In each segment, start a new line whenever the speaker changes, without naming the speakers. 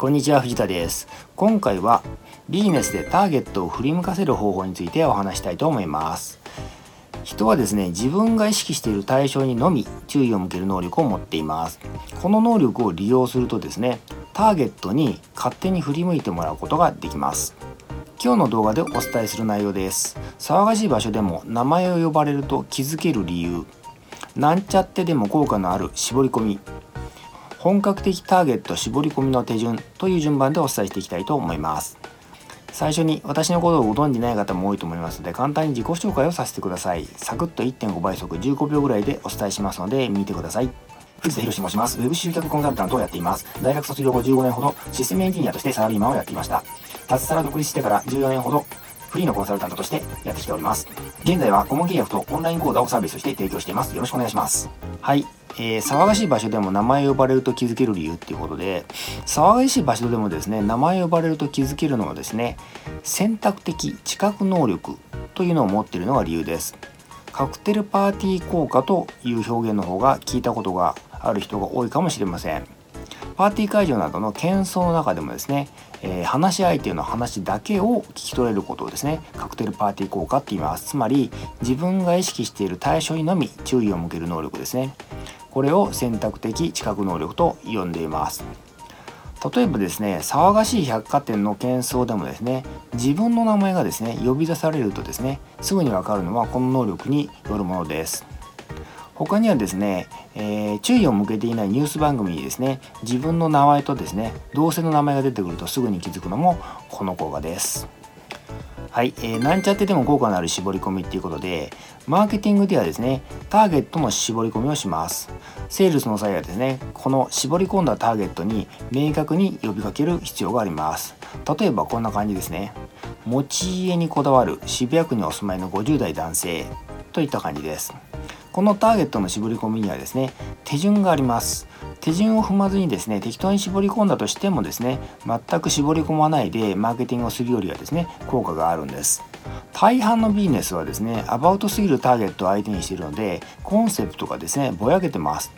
こんにちは藤田です。今回はビジネスでターゲットを振り向かせる方法についてお話したいと思います。人はですね自分が意識している対象にのみ注意を向ける能力を持っています。この能力を利用するとですねターゲットに勝手に振り向いてもらうことができます。今日の動画でお伝えする内容です。騒がしい場所でも名前を呼ばれると気づける理由。なんちゃってでも効果のある絞り込み。本格的ターゲット絞り込みの手順という順番でお伝えしていきたいと思います最初に私のことをご存じない方も多いと思いますので簡単に自己紹介をさせてくださいサクッと1.5倍速15秒ぐらいでお伝えしますので見てください藤田博申します。ウェブ集客コンサルタントをやっています。大学卒業後15年ほどシステムエンジニアとしてサラリーマンをやっていました。脱サラ独立してから14年ほどフリーのコンサルタントとしてやってきております。現在は顧問契約とオンライン講座をサービスとして提供しています。よろしくお願いします。はい。えー、騒がしい場所でも名前呼ばれると気づける理由っていうことで騒がしい場所でもですね名前呼ばれると気づけるのはですね選択的知覚能力というのを持っているのが理由ですカクテルパーティー効果という表現の方が聞いたことがある人が多いかもしれませんパーティー会場などの喧騒の中でもですね、えー、話し相手の話だけを聞き取れることをですね。カクテルパーティー効果って言います。つまり自分が意識している対象にのみ注意を向ける能力ですね。これを選択的知覚能力と呼んでいます。例えばですね騒がしい百貨店の喧騒でもですね自分の名前がですね呼び出されるとですねすぐにわかるのはこの能力によるものです。他にはですね、えー、注意を向けていないニュース番組にですね自分の名前とですね同性の名前が出てくるとすぐに気づくのもこの効果ですはい、えー、なんちゃってでも効果のある絞り込みっていうことで、マーケティングではですね、ターゲットの絞り込みをします。セールスの際はですね、この絞り込んだターゲットに明確に呼びかける必要があります。例えばこんな感じですね。持ち家にこだわる渋谷区にお住まいの50代男性といった感じです。このターゲットの絞り込みにはですね、手順があります。手順を踏まずにですね適当に絞り込んだとしてもですね全く絞り込まないでマーケティングをするよりはですね効果があるんです。大半のビジネスはですねアバウトすぎるターゲットを相手にしているのでコンセプトがですねぼやけてます。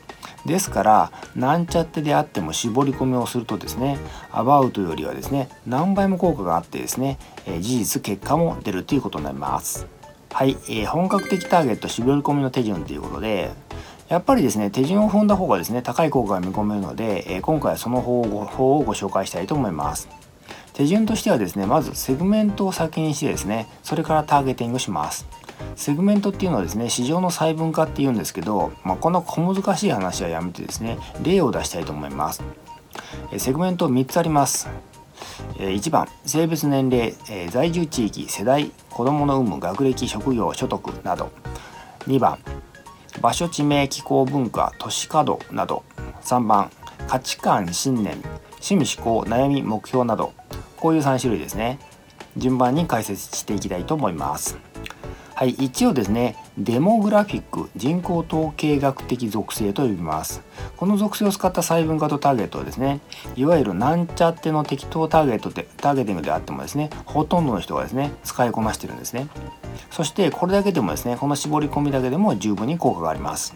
ですからなんちゃってであっても絞り込みをするとですねアバウトよりはですね何倍も効果があってですね、事実結果も出るということになります。はい、えー、本格的ターゲット絞り込みの手順ということでやっぱりですね手順を踏んだ方がですね高い効果が見込めるので、えー、今回はその方法をご紹介したいと思います。手順としてはですねまずセグメントを先にしてですねそれからターゲティングします。セグメントっていうのはですね市場の細分化っていうんですけど、まあ、この小難しい話はやめてですね例を出したいと思います。セグメント3つあります。1番性別年齢在住地域世代子どもの有無学歴職業所得など。2番場所地名気候文化都市稼働など。3番価値観信念趣味思考悩み目標など。こういう3種類ですね。順番に解説していきたいと思います。はい一応ですねデモグラフィック人口統計学的属性と呼びます。この属性を使った細分化とターゲットはですねいわゆるなんちゃっての適当ターゲットでターゲティングであってもですねほとんどの人がですね使いこなしてるんですね。そしてこれだけでもですねこの絞り込みだけでも十分に効果があります。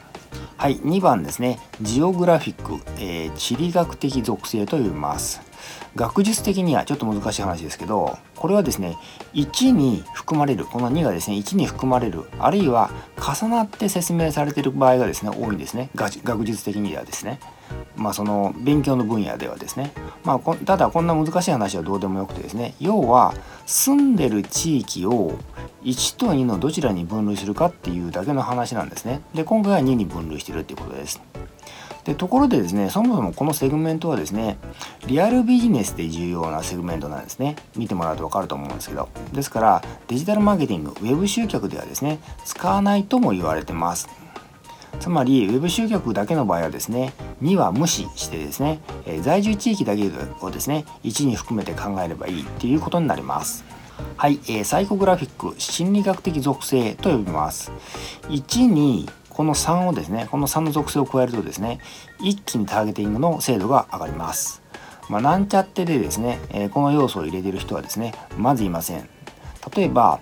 はい2番ですねジオグラフィック、えー、地理学的属性と呼びます。学術的にはちょっと難しい話ですけどこれはですね1に含まれるこの2がですね1に含まれるあるいは重なって説明されている場合がですね多いんですね。学術的にはですね。まあその勉強の分野ではですね。まあただこんな難しい話はどうでもよくてですね。要は住んでる地域を1と2のどちらに分類するかっていうだけの話なんですね。で今回は2に分類してるっていうことです。でところでですねそもそもこのセグメントはですねリアルビジネスで重要なセグメントなんですね。見てもらうと分かると思うんですけど。ですからデジタルマーケティングウェブ集客ではですね使わないとも言われてます。つまり Web 集客だけの場合はですね2は無視してですね、え在住地域だけをですね1に含めて考えればいいっていうことになります。はい、えー、サイコグラフィック心理学的属性と呼びます。1にこの3をですねこの3の属性を加えるとですね一気にターゲティングの精度が上がります。まあ、なんちゃってでですね、え、この要素を入れてる人はですねまずいません。例えば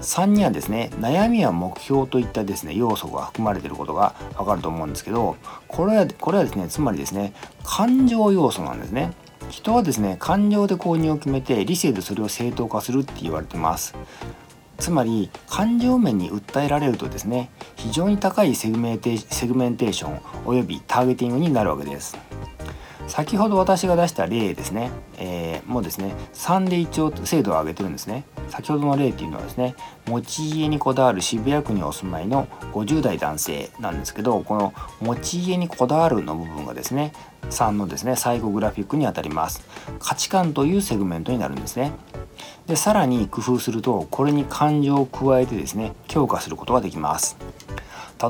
3にはですね悩みや目標といったですね要素が含まれていることがわかると思うんですけどこれはこれはですねつまりですね感情要素なんですね。人はですね感情で購入を決めて理性でそれを正当化するって言われてます。つまり感情面に訴えられるとですね非常に高いセグメンテーションおよびターゲティングになるわけです。先ほど私が出した例ですね、えー、もうですね3で一応精度を上げてるんですね。先ほどの例っていうのはですね持ち家にこだわる渋谷区にお住まいの50代男性なんですけどこの持ち家にこだわるの部分がですね3のですね最後グラフィックにあたります。価値観というセグメントになるんですね。でさらに工夫するとこれに感情を加えてですね強化することができます。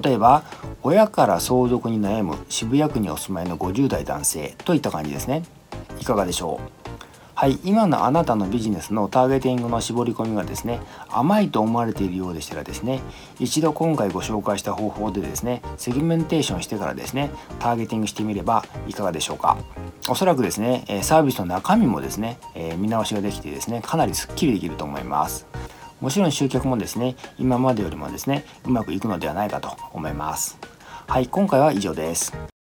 例えば親から相続に悩む渋谷区にお住まいの50代男性といった感じですね。いかがでしょう？はい今のあなたのビジネスのターゲティングの絞り込みがですね甘いと思われているようでしたらですね一度今回ご紹介した方法でですねセグメンテーションしてからですねターゲティングしてみればいかがでしょうか。おそらくですねサービスの中身もですね見直しができてですねかなりスッキリできると思います。もちろん集客もですね今までよりもですねうまくいくのではないかと思います。はい今回は以上です。